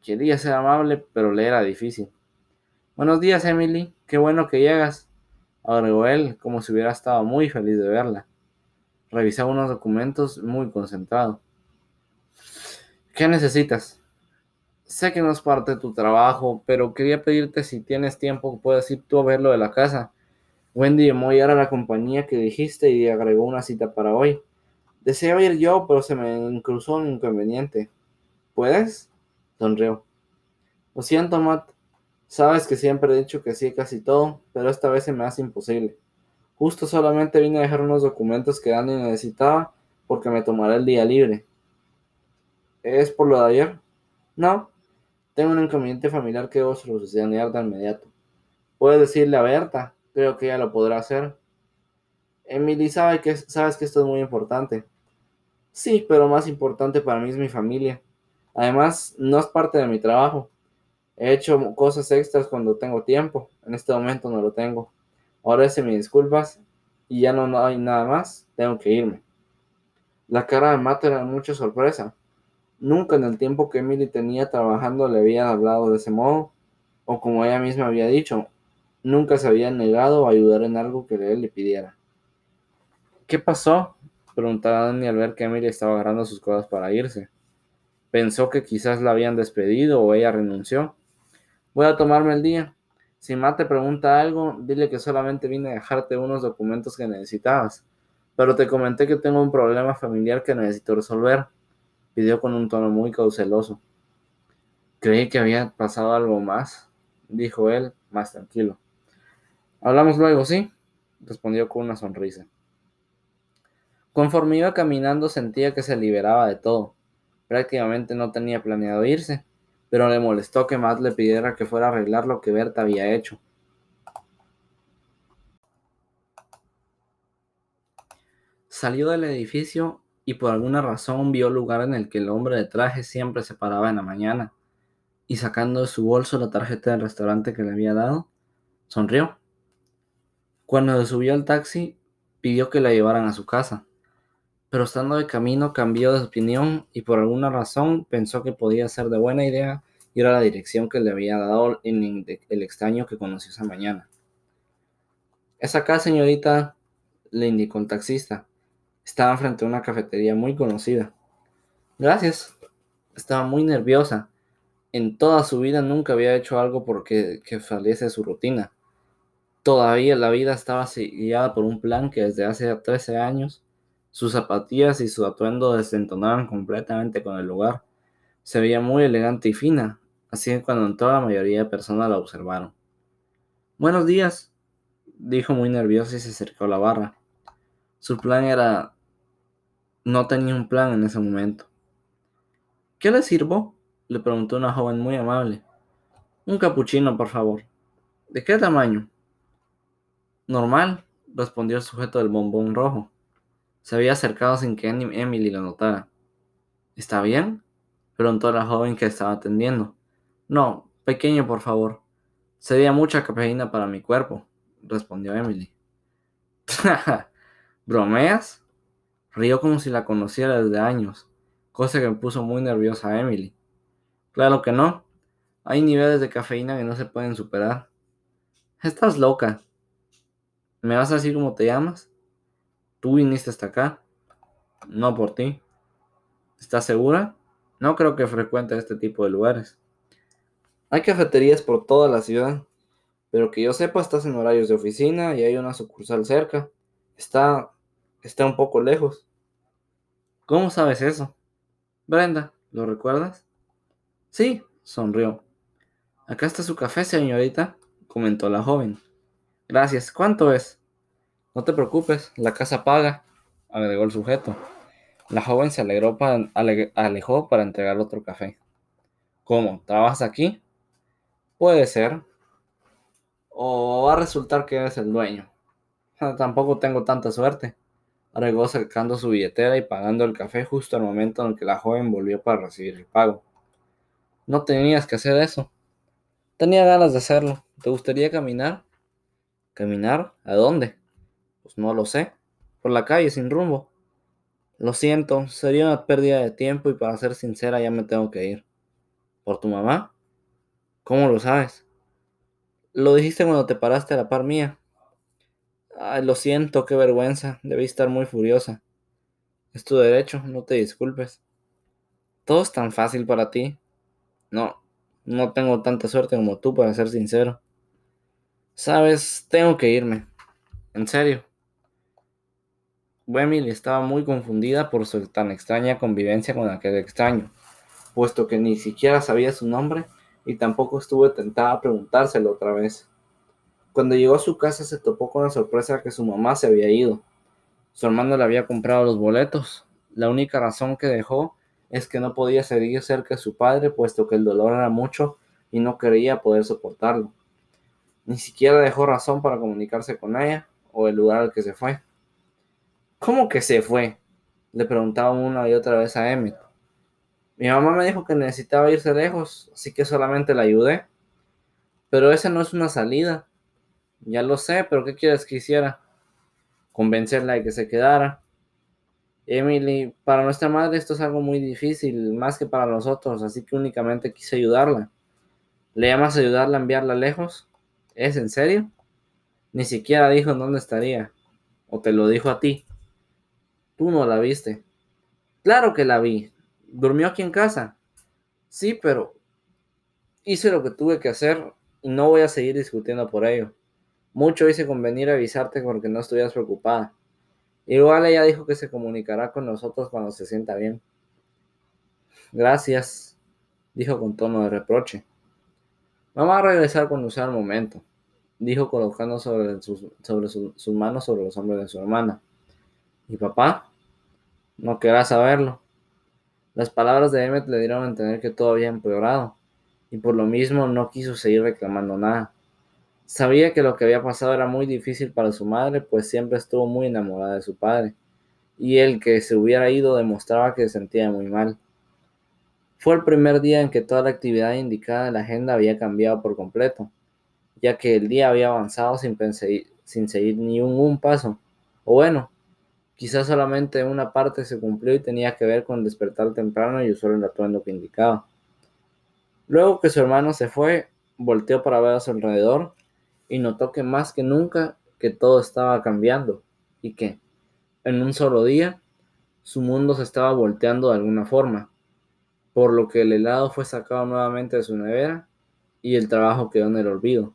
Quería ser amable, pero le era difícil. Buenos días, Emily. Qué bueno que llegas agregó él, como si hubiera estado muy feliz de verla. Revisaba unos documentos muy concentrado. ¿Qué necesitas? Sé que no es parte de tu trabajo, pero quería pedirte si tienes tiempo, puedes ir tú a verlo de la casa. Wendy llamó a la compañía que dijiste y agregó una cita para hoy. Deseaba ir yo, pero se me cruzó un inconveniente. ¿Puedes? Sonrió. Lo siento, Matt. Sabes que siempre he dicho que sí casi todo, pero esta vez se me hace imposible. Justo solamente vine a dejar unos documentos que Dani necesitaba porque me tomaré el día libre. ¿Es por lo de ayer? No. Tengo un inconveniente familiar que debo solucionar de inmediato. Puedes decirle a Berta, creo que ella lo podrá hacer. Emily sabe que, sabes que esto es muy importante. Sí, pero más importante para mí es mi familia. Además, no es parte de mi trabajo. He hecho cosas extras cuando tengo tiempo. En este momento no lo tengo. Ahora hice mis disculpas y ya no, hay nada más. Tengo que irme. La cara de Matt era mucha sorpresa. Nunca en el tiempo que Emily tenía trabajando le habían hablado de ese modo o como ella misma había dicho, nunca se había negado a ayudar en algo que él le pidiera. ¿Qué pasó? preguntaba Danny al ver que Emily estaba agarrando sus cosas para irse. Pensó que quizás la habían despedido o ella renunció. Voy a tomarme el día. Si Matt te pregunta algo, dile que solamente vine a dejarte unos documentos que necesitabas. Pero te comenté que tengo un problema familiar que necesito resolver, pidió con un tono muy cauceloso. Creí que había pasado algo más, dijo él, más tranquilo. Hablamos luego, ¿sí? respondió con una sonrisa. Conforme iba caminando sentía que se liberaba de todo. Prácticamente no tenía planeado irse, pero le molestó que Matt le pidiera que fuera a arreglar lo que Berta había hecho. Salió del edificio y por alguna razón vio el lugar en el que el hombre de traje siempre se paraba en la mañana, y sacando de su bolso la tarjeta del restaurante que le había dado, sonrió. Cuando subió al taxi, pidió que la llevaran a su casa, pero estando de camino cambió de opinión y por alguna razón pensó que podía ser de buena idea ir a la dirección que le había dado el extraño que conoció esa mañana. Es acá, señorita, le indicó el taxista. Estaba frente a una cafetería muy conocida. Gracias. Estaba muy nerviosa. En toda su vida nunca había hecho algo porque que saliese de su rutina. Todavía la vida estaba guiada por un plan que desde hace 13 años sus zapatillas y su atuendo desentonaban completamente con el lugar. Se veía muy elegante y fina, así que cuando entró la mayoría de personas la observaron. Buenos días, dijo muy nerviosa y se acercó a la barra. Su plan era no tenía un plan en ese momento. ¿Qué le sirvo? le preguntó una joven muy amable. Un capuchino, por favor. ¿De qué tamaño? Normal, respondió el sujeto del bombón rojo. Se había acercado sin que Emily lo notara. ¿Está bien? preguntó la joven que estaba atendiendo. No, pequeño, por favor. Sería mucha cafeína para mi cuerpo, respondió Emily. <laughs> ¿Bromeas? Rió como si la conociera desde años, cosa que me puso muy nerviosa a Emily. Claro que no. Hay niveles de cafeína que no se pueden superar. Estás loca. ¿Me vas a decir cómo te llamas? Tú viniste hasta acá. No por ti. ¿Estás segura? No creo que frecuente este tipo de lugares. Hay cafeterías por toda la ciudad, pero que yo sepa estás en horarios de oficina y hay una sucursal cerca. Está Está un poco lejos. ¿Cómo sabes eso? Brenda, ¿lo recuerdas? Sí, sonrió. Acá está su café, señorita, comentó la joven. Gracias. ¿Cuánto es? No te preocupes, la casa paga, agregó el sujeto. La joven se alegró para, alejó para entregar otro café. ¿Cómo? ¿Trabajas aquí? Puede ser. O va a resultar que eres el dueño. <laughs> Tampoco tengo tanta suerte agregó sacando su billetera y pagando el café justo al momento en que la joven volvió para recibir el pago. No tenías que hacer eso. Tenía ganas de hacerlo. ¿Te gustaría caminar? ¿Caminar? ¿A dónde? Pues no lo sé. Por la calle sin rumbo. Lo siento, sería una pérdida de tiempo y para ser sincera ya me tengo que ir. ¿Por tu mamá? ¿Cómo lo sabes? Lo dijiste cuando te paraste a la par mía. Ay, lo siento, qué vergüenza. Debí estar muy furiosa. Es tu derecho, no te disculpes. Todo es tan fácil para ti. No, no tengo tanta suerte como tú, para ser sincero. Sabes, tengo que irme. En serio. Emily estaba muy confundida por su tan extraña convivencia con aquel extraño, puesto que ni siquiera sabía su nombre y tampoco estuvo tentada a preguntárselo otra vez. Cuando llegó a su casa se topó con la sorpresa que su mamá se había ido. Su hermano le había comprado los boletos. La única razón que dejó es que no podía seguir cerca de su padre, puesto que el dolor era mucho y no quería poder soportarlo. Ni siquiera dejó razón para comunicarse con ella o el lugar al que se fue. ¿Cómo que se fue? Le preguntaba una y otra vez a Emmett. Mi mamá me dijo que necesitaba irse lejos, así que solamente la ayudé. Pero esa no es una salida. Ya lo sé, pero ¿qué quieres que hiciera? Convencerla de que se quedara. Emily, para nuestra madre esto es algo muy difícil, más que para nosotros, así que únicamente quise ayudarla. ¿Le llamas a ayudarla a enviarla lejos? ¿Es en serio? Ni siquiera dijo en dónde estaría. ¿O te lo dijo a ti? Tú no la viste. Claro que la vi. ¿Durmió aquí en casa? Sí, pero hice lo que tuve que hacer y no voy a seguir discutiendo por ello. Mucho hice convenir avisarte porque no estuvieras preocupada. Igual ella dijo que se comunicará con nosotros cuando se sienta bien. Gracias, dijo con tono de reproche. Mamá va a regresar cuando sea el momento, dijo colocando sobre, sus, sobre sus manos sobre los hombros de su hermana. ¿Y papá? No querrá saberlo. Las palabras de Emmet le dieron a entender que todo había empeorado, y por lo mismo no quiso seguir reclamando nada. Sabía que lo que había pasado era muy difícil para su madre, pues siempre estuvo muy enamorada de su padre, y el que se hubiera ido demostraba que se sentía muy mal. Fue el primer día en que toda la actividad indicada en la agenda había cambiado por completo, ya que el día había avanzado sin, sin seguir ni un, un paso. O bueno, Quizás solamente una parte se cumplió y tenía que ver con despertar temprano y usar el atuendo que indicaba. Luego que su hermano se fue, volteó para ver a su alrededor y notó que más que nunca que todo estaba cambiando y que, en un solo día, su mundo se estaba volteando de alguna forma, por lo que el helado fue sacado nuevamente de su nevera y el trabajo quedó en el olvido,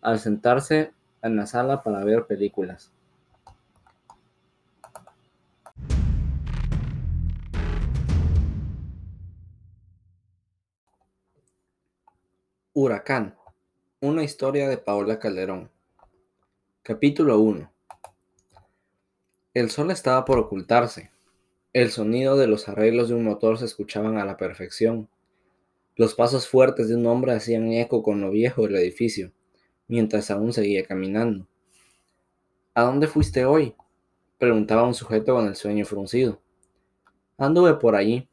al sentarse en la sala para ver películas. Huracán. Una historia de Paola Calderón. Capítulo 1. El sol estaba por ocultarse. El sonido de los arreglos de un motor se escuchaban a la perfección. Los pasos fuertes de un hombre hacían eco con lo viejo del edificio, mientras aún seguía caminando. ¿A dónde fuiste hoy? preguntaba un sujeto con el sueño fruncido. Anduve por allí.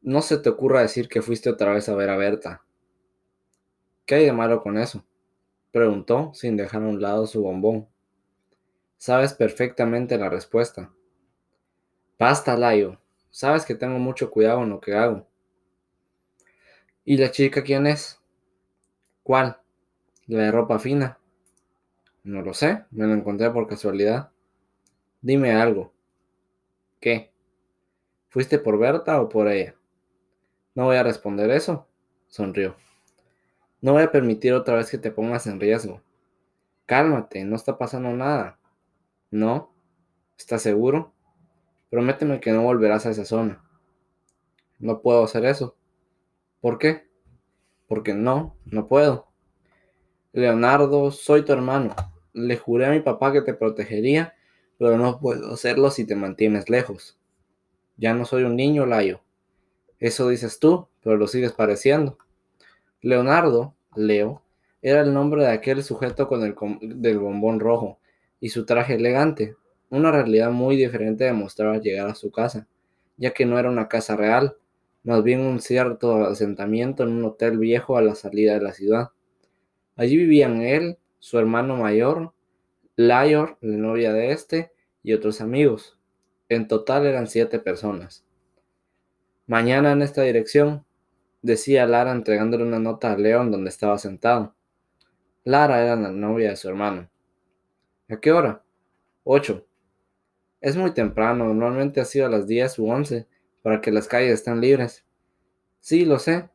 No se te ocurra decir que fuiste otra vez a ver a Berta, ¿Qué hay de malo con eso? preguntó sin dejar a un lado su bombón. Sabes perfectamente la respuesta. Basta, Layo. Sabes que tengo mucho cuidado en lo que hago. ¿Y la chica quién es? ¿Cuál? ¿La de ropa fina? No lo sé, me la encontré por casualidad. Dime algo. ¿Qué? ¿Fuiste por Berta o por ella? No voy a responder eso, sonrió. No voy a permitir otra vez que te pongas en riesgo. Cálmate, no está pasando nada. ¿No? ¿Estás seguro? Prométeme que no volverás a esa zona. No puedo hacer eso. ¿Por qué? Porque no, no puedo. Leonardo, soy tu hermano. Le juré a mi papá que te protegería, pero no puedo hacerlo si te mantienes lejos. Ya no soy un niño, Layo. Eso dices tú, pero lo sigues pareciendo. Leonardo, Leo, era el nombre de aquel sujeto con el del bombón rojo y su traje elegante. Una realidad muy diferente demostraba llegar a su casa, ya que no era una casa real, más bien un cierto asentamiento en un hotel viejo a la salida de la ciudad. Allí vivían él, su hermano mayor, Layor, la novia de este, y otros amigos. En total eran siete personas. Mañana en esta dirección, decía Lara entregándole una nota a León donde estaba sentado. Lara era la novia de su hermano. ¿A qué hora? Ocho. Es muy temprano, normalmente ha sido a las diez u once, para que las calles estén libres. Sí, lo sé.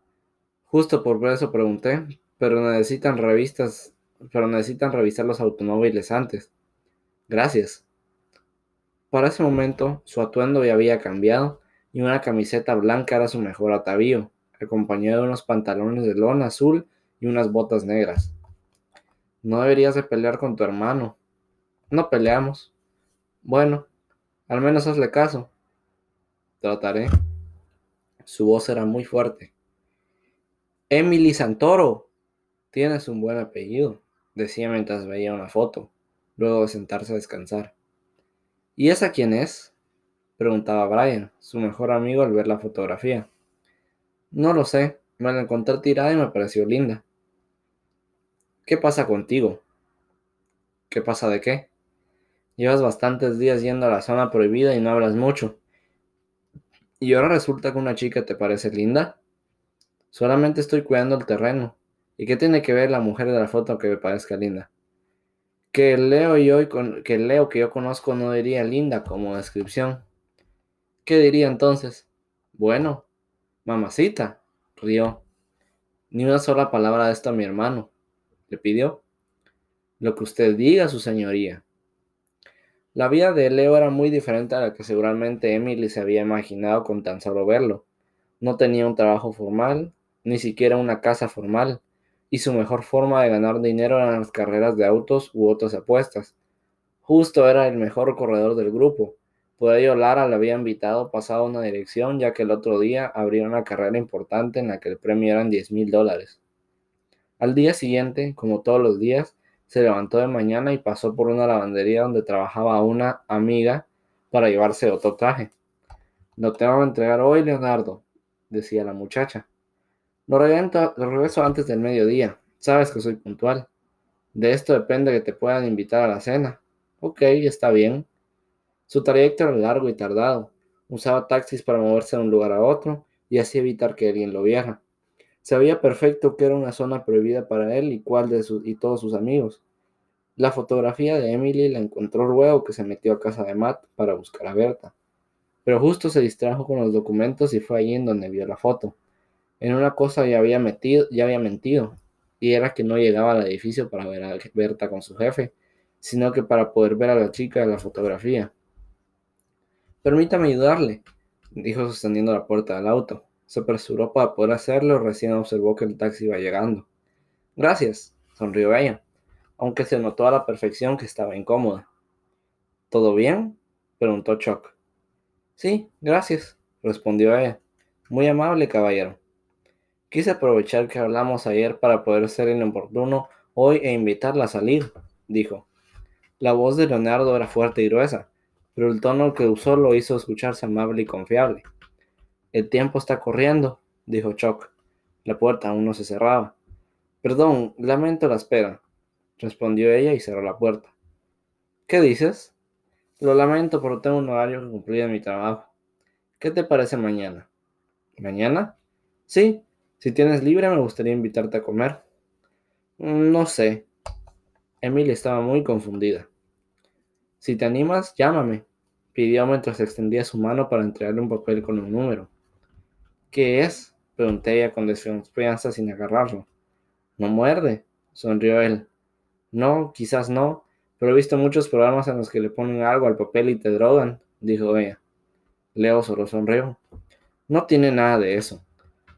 Justo por eso pregunté, pero necesitan revistas, pero necesitan revisar los automóviles antes. Gracias. Para ese momento, su atuendo ya había cambiado y una camiseta blanca era su mejor atavío acompañado de unos pantalones de lona azul y unas botas negras. No deberías de pelear con tu hermano. No peleamos. Bueno, al menos hazle caso. Trataré. Su voz era muy fuerte. Emily Santoro. Tienes un buen apellido, decía mientras veía una foto, luego de sentarse a descansar. ¿Y esa quién es? preguntaba Brian, su mejor amigo al ver la fotografía. No lo sé, me la encontré tirada y me pareció linda. ¿Qué pasa contigo? ¿Qué pasa de qué? Llevas bastantes días yendo a la zona prohibida y no hablas mucho. ¿Y ahora resulta que una chica te parece linda? Solamente estoy cuidando el terreno. ¿Y qué tiene que ver la mujer de la foto que me parezca linda? Que Leo, y yo, que Leo que yo conozco no diría linda como descripción. ¿Qué diría entonces? Bueno, mamacita, rió. Ni una sola palabra de esto a mi hermano. Le pidió. Lo que usted diga, su señoría. La vida de Leo era muy diferente a la que seguramente Emily se había imaginado con tan solo verlo. No tenía un trabajo formal, ni siquiera una casa formal, y su mejor forma de ganar dinero eran las carreras de autos u otras apuestas. Justo era el mejor corredor del grupo. Por ello Lara le había invitado pasado una dirección, ya que el otro día abría una carrera importante en la que el premio eran 10 mil dólares. Al día siguiente, como todos los días, se levantó de mañana y pasó por una lavandería donde trabajaba una amiga para llevarse otro traje. Lo tengo que entregar hoy, Leonardo, decía la muchacha. Lo, regreso antes del mediodía. Sabes que soy puntual. De esto depende que te puedan invitar a la cena. Ok, está bien. Su trayecto era largo y tardado. Usaba taxis para moverse de un lugar a otro y así evitar que alguien lo viera. Sabía perfecto que era una zona prohibida para él y cuál de sus y todos sus amigos. La fotografía de Emily la encontró luego que se metió a casa de Matt para buscar a Berta. Pero justo se distrajo con los documentos y fue allí en donde vio la foto. En una cosa ya había, metido, ya había mentido, y era que no llegaba al edificio para ver a Berta con su jefe, sino que para poder ver a la chica de la fotografía. Permítame ayudarle, dijo sosteniendo la puerta del auto. Se apresuró para poder hacerlo, recién observó que el taxi iba llegando. Gracias, sonrió ella, aunque se notó a la perfección que estaba incómoda. ¿Todo bien? preguntó Chuck. Sí, gracias, respondió ella. Muy amable, caballero. Quise aprovechar que hablamos ayer para poder ser inoportuno hoy e invitarla a salir, dijo. La voz de Leonardo era fuerte y gruesa, pero el tono que usó lo hizo escucharse amable y confiable. El tiempo está corriendo, dijo Chuck. La puerta aún no se cerraba. Perdón, lamento la espera, respondió ella y cerró la puerta. ¿Qué dices? Lo lamento, pero tengo un horario que cumplir en mi trabajo. ¿Qué te parece mañana? ¿Mañana? Sí, si tienes libre me gustaría invitarte a comer. No sé. Emily estaba muy confundida. Si te animas, llámame, pidió mientras extendía su mano para entregarle un papel con un número. ¿Qué es? pregunté ella con desconfianza sin agarrarlo. No muerde, sonrió él. No, quizás no, pero he visto muchos programas en los que le ponen algo al papel y te drogan, dijo ella. Leo solo sonrió. No tiene nada de eso.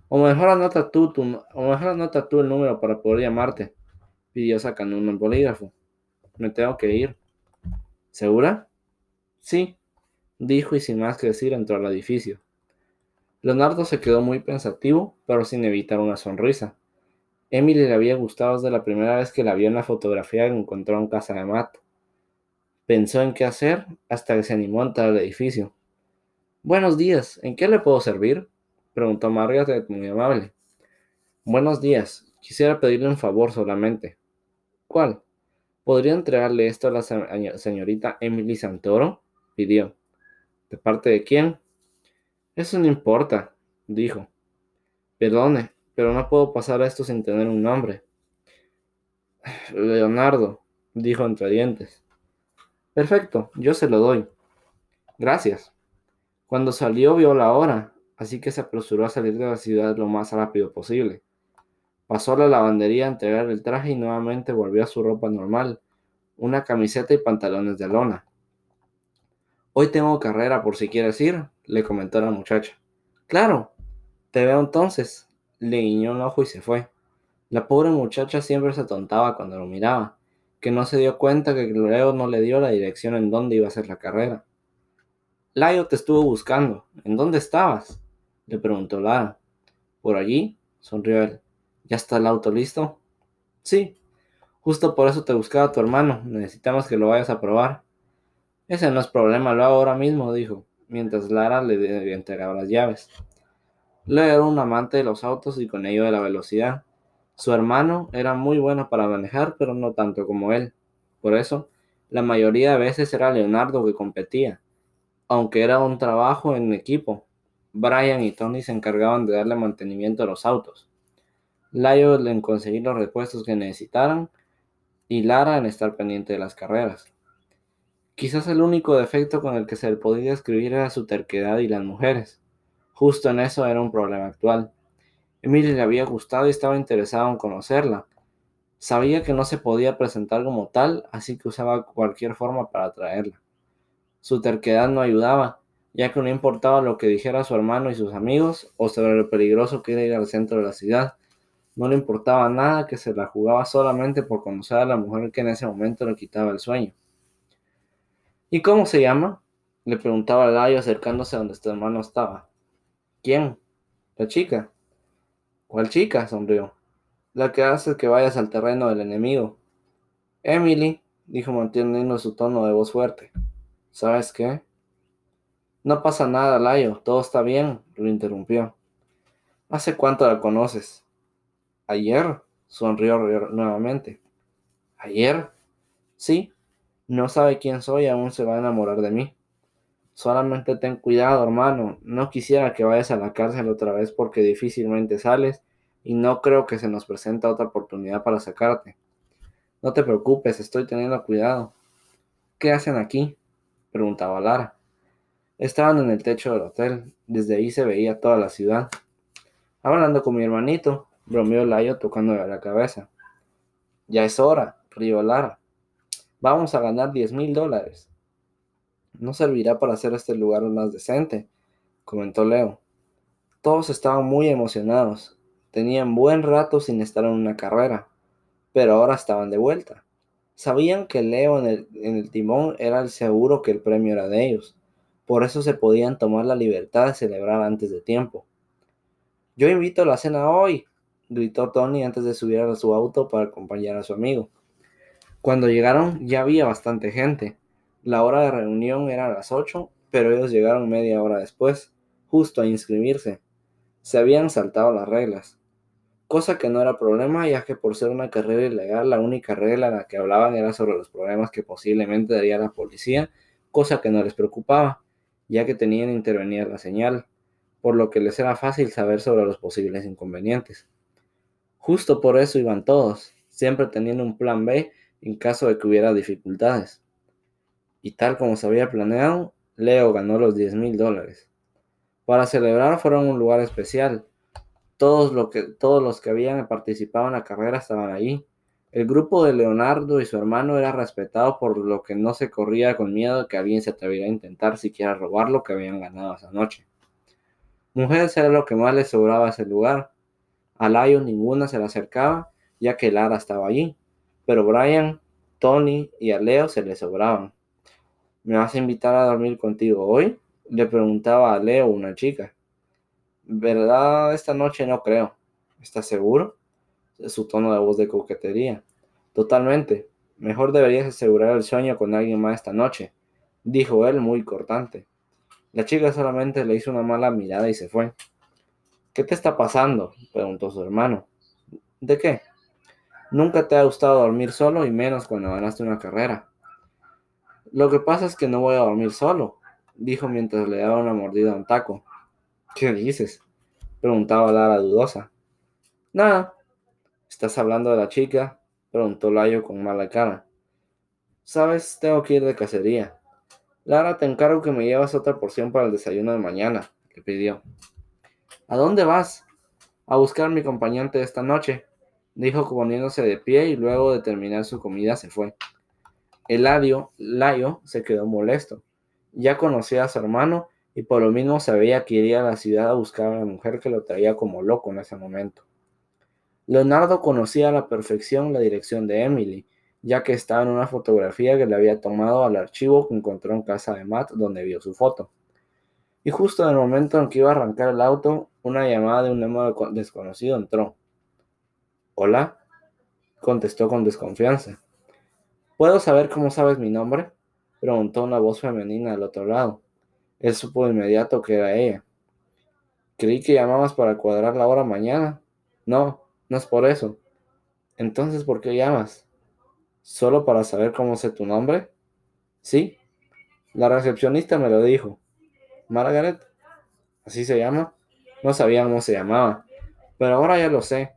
O mejor anota tú, o mejor anota tú el número para poder llamarte, pidió sacando un bolígrafo. Me tengo que ir. ¿Segura? Sí, dijo y sin más que decir entró al edificio. Leonardo se quedó muy pensativo, pero sin evitar una sonrisa. Emily le había gustado desde la primera vez que la vio en la fotografía que encontró en casa de Matt. Pensó en qué hacer hasta que se animó a entrar al edificio. Buenos días, ¿en qué le puedo servir? preguntó Margaret muy amable. Buenos días, quisiera pedirle un favor solamente. ¿Cuál? ¿Podría entregarle esto a la señorita Emily Santoro? pidió. ¿De parte de quién? Eso no importa, dijo. Perdone, pero no puedo pasar esto sin tener un nombre. Leonardo, dijo entre dientes. Perfecto, yo se lo doy. Gracias. Cuando salió vio la hora, así que se apresuró a salir de la ciudad lo más rápido posible. Pasó a la lavandería a entregar el traje y nuevamente volvió a su ropa normal, una camiseta y pantalones de lona. Hoy tengo carrera por si quieres ir, le comentó la muchacha. Claro, te veo entonces. Le guiñó un ojo y se fue. La pobre muchacha siempre se atontaba cuando lo miraba, que no se dio cuenta que Leo no le dio la dirección en dónde iba a ser la carrera. Layo te estuvo buscando. ¿En dónde estabas? le preguntó Lara. ¿Por allí? sonrió él. ¿Ya está el auto listo? Sí. Justo por eso te buscaba tu hermano. Necesitamos que lo vayas a probar. Ese no es problema, lo hago ahora mismo, dijo, mientras Lara le entregaba las llaves. Leo era un amante de los autos y con ello de la velocidad. Su hermano era muy bueno para manejar, pero no tanto como él. Por eso, la mayoría de veces era Leonardo que competía, aunque era un trabajo en equipo. Brian y Tony se encargaban de darle mantenimiento a los autos. Layo en conseguir los repuestos que necesitaran y Lara en estar pendiente de las carreras. Quizás el único defecto con el que se le podía escribir era su terquedad y las mujeres. Justo en eso era un problema actual. Emily le había gustado y estaba interesado en conocerla. Sabía que no se podía presentar como tal, así que usaba cualquier forma para atraerla. Su terquedad no ayudaba, ya que no importaba lo que dijera su hermano y sus amigos o sobre lo peligroso que era ir al centro de la ciudad. No le importaba nada que se la jugaba solamente por conocer a la mujer que en ese momento le quitaba el sueño. ¿Y cómo se llama? Le preguntaba Layo acercándose a donde su hermano estaba. ¿Quién? La chica. ¿Cuál chica? sonrió. La que hace que vayas al terreno del enemigo. Emily, dijo manteniendo su tono de voz fuerte. ¿Sabes qué? No pasa nada, Layo, todo está bien, lo interrumpió. ¿Hace cuánto la conoces? Ayer, sonrió nuevamente. ¿Ayer? Sí, no sabe quién soy, aún se va a enamorar de mí. Solamente ten cuidado, hermano. No quisiera que vayas a la cárcel otra vez porque difícilmente sales y no creo que se nos presente otra oportunidad para sacarte. No te preocupes, estoy teniendo cuidado. ¿Qué hacen aquí? preguntaba Lara. Estaban en el techo del hotel. Desde ahí se veía toda la ciudad. Hablando con mi hermanito, bromeó Layo tocándole la cabeza. Ya es hora, rió Lara. Vamos a ganar diez mil dólares no servirá para hacer este lugar más decente, comentó Leo. Todos estaban muy emocionados. Tenían buen rato sin estar en una carrera, pero ahora estaban de vuelta. Sabían que Leo en el, en el timón era el seguro que el premio era de ellos. Por eso se podían tomar la libertad de celebrar antes de tiempo. Yo invito a la cena hoy, gritó Tony antes de subir a su auto para acompañar a su amigo. Cuando llegaron ya había bastante gente. La hora de reunión era a las 8, pero ellos llegaron media hora después, justo a inscribirse. Se habían saltado las reglas. Cosa que no era problema, ya que por ser una carrera ilegal, la única regla en la que hablaban era sobre los problemas que posiblemente daría la policía, cosa que no les preocupaba, ya que tenían intervenir la señal, por lo que les era fácil saber sobre los posibles inconvenientes. Justo por eso iban todos, siempre teniendo un plan B en caso de que hubiera dificultades y tal como se había planeado, Leo ganó los 10 mil dólares. Para celebrar fueron un lugar especial. Todos, que, todos los que habían participado en la carrera estaban allí. El grupo de Leonardo y su hermano era respetado por lo que no se corría con miedo de que alguien se atreviera a intentar siquiera robar lo que habían ganado esa noche. Mujeres era lo que más les sobraba a ese lugar. A Layo ninguna se le acercaba, ya que Lara estaba allí. Pero Brian, Tony y a Leo se les sobraban. ¿Me vas a invitar a dormir contigo hoy? Le preguntaba a Leo, una chica. ¿Verdad? Esta noche no creo. ¿Estás seguro? Su tono de voz de coquetería. Totalmente. Mejor deberías asegurar el sueño con alguien más esta noche, dijo él muy cortante. La chica solamente le hizo una mala mirada y se fue. ¿Qué te está pasando? preguntó su hermano. ¿De qué? Nunca te ha gustado dormir solo y menos cuando ganaste una carrera. Lo que pasa es que no voy a dormir solo, dijo mientras le daba una mordida a un taco. ¿Qué dices? preguntaba Lara dudosa. Nada. ¿Estás hablando de la chica? preguntó Layo con mala cara. Sabes, tengo que ir de cacería. Lara, te encargo que me llevas otra porción para el desayuno de mañana, le pidió. ¿A dónde vas? A buscar a mi acompañante esta noche, dijo poniéndose de pie y luego de terminar su comida se fue. Eladio, Layo se quedó molesto. Ya conocía a su hermano y por lo mismo sabía que iría a la ciudad a buscar a la mujer que lo traía como loco en ese momento. Leonardo conocía a la perfección la dirección de Emily, ya que estaba en una fotografía que le había tomado al archivo que encontró en casa de Matt donde vio su foto. Y justo en el momento en que iba a arrancar el auto, una llamada de un número desconocido entró. Hola, contestó con desconfianza. ¿Puedo saber cómo sabes mi nombre? preguntó una voz femenina al otro lado. Él supo de inmediato que era ella. Creí que llamabas para cuadrar la hora mañana. No, no es por eso. Entonces, ¿por qué llamas? ¿Solo para saber cómo sé tu nombre? Sí. La recepcionista me lo dijo. Margaret. ¿Así se llama? No sabía cómo se llamaba, pero ahora ya lo sé,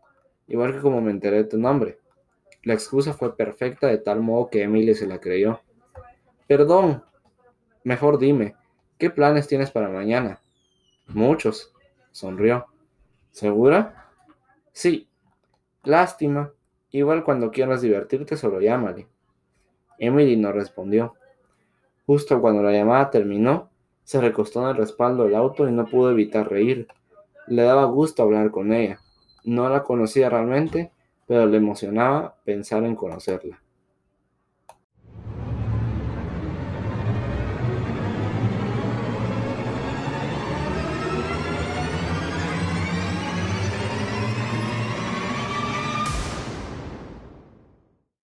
igual que como me enteré de tu nombre. La excusa fue perfecta de tal modo que Emily se la creyó. Perdón. Mejor dime, ¿qué planes tienes para mañana? Muchos. Sonrió. ¿Segura? Sí. Lástima. Igual cuando quieras divertirte solo llámale. Emily no respondió. Justo cuando la llamada terminó, se recostó en el respaldo del auto y no pudo evitar reír. Le daba gusto hablar con ella. No la conocía realmente, pero le emocionaba pensar en conocerla.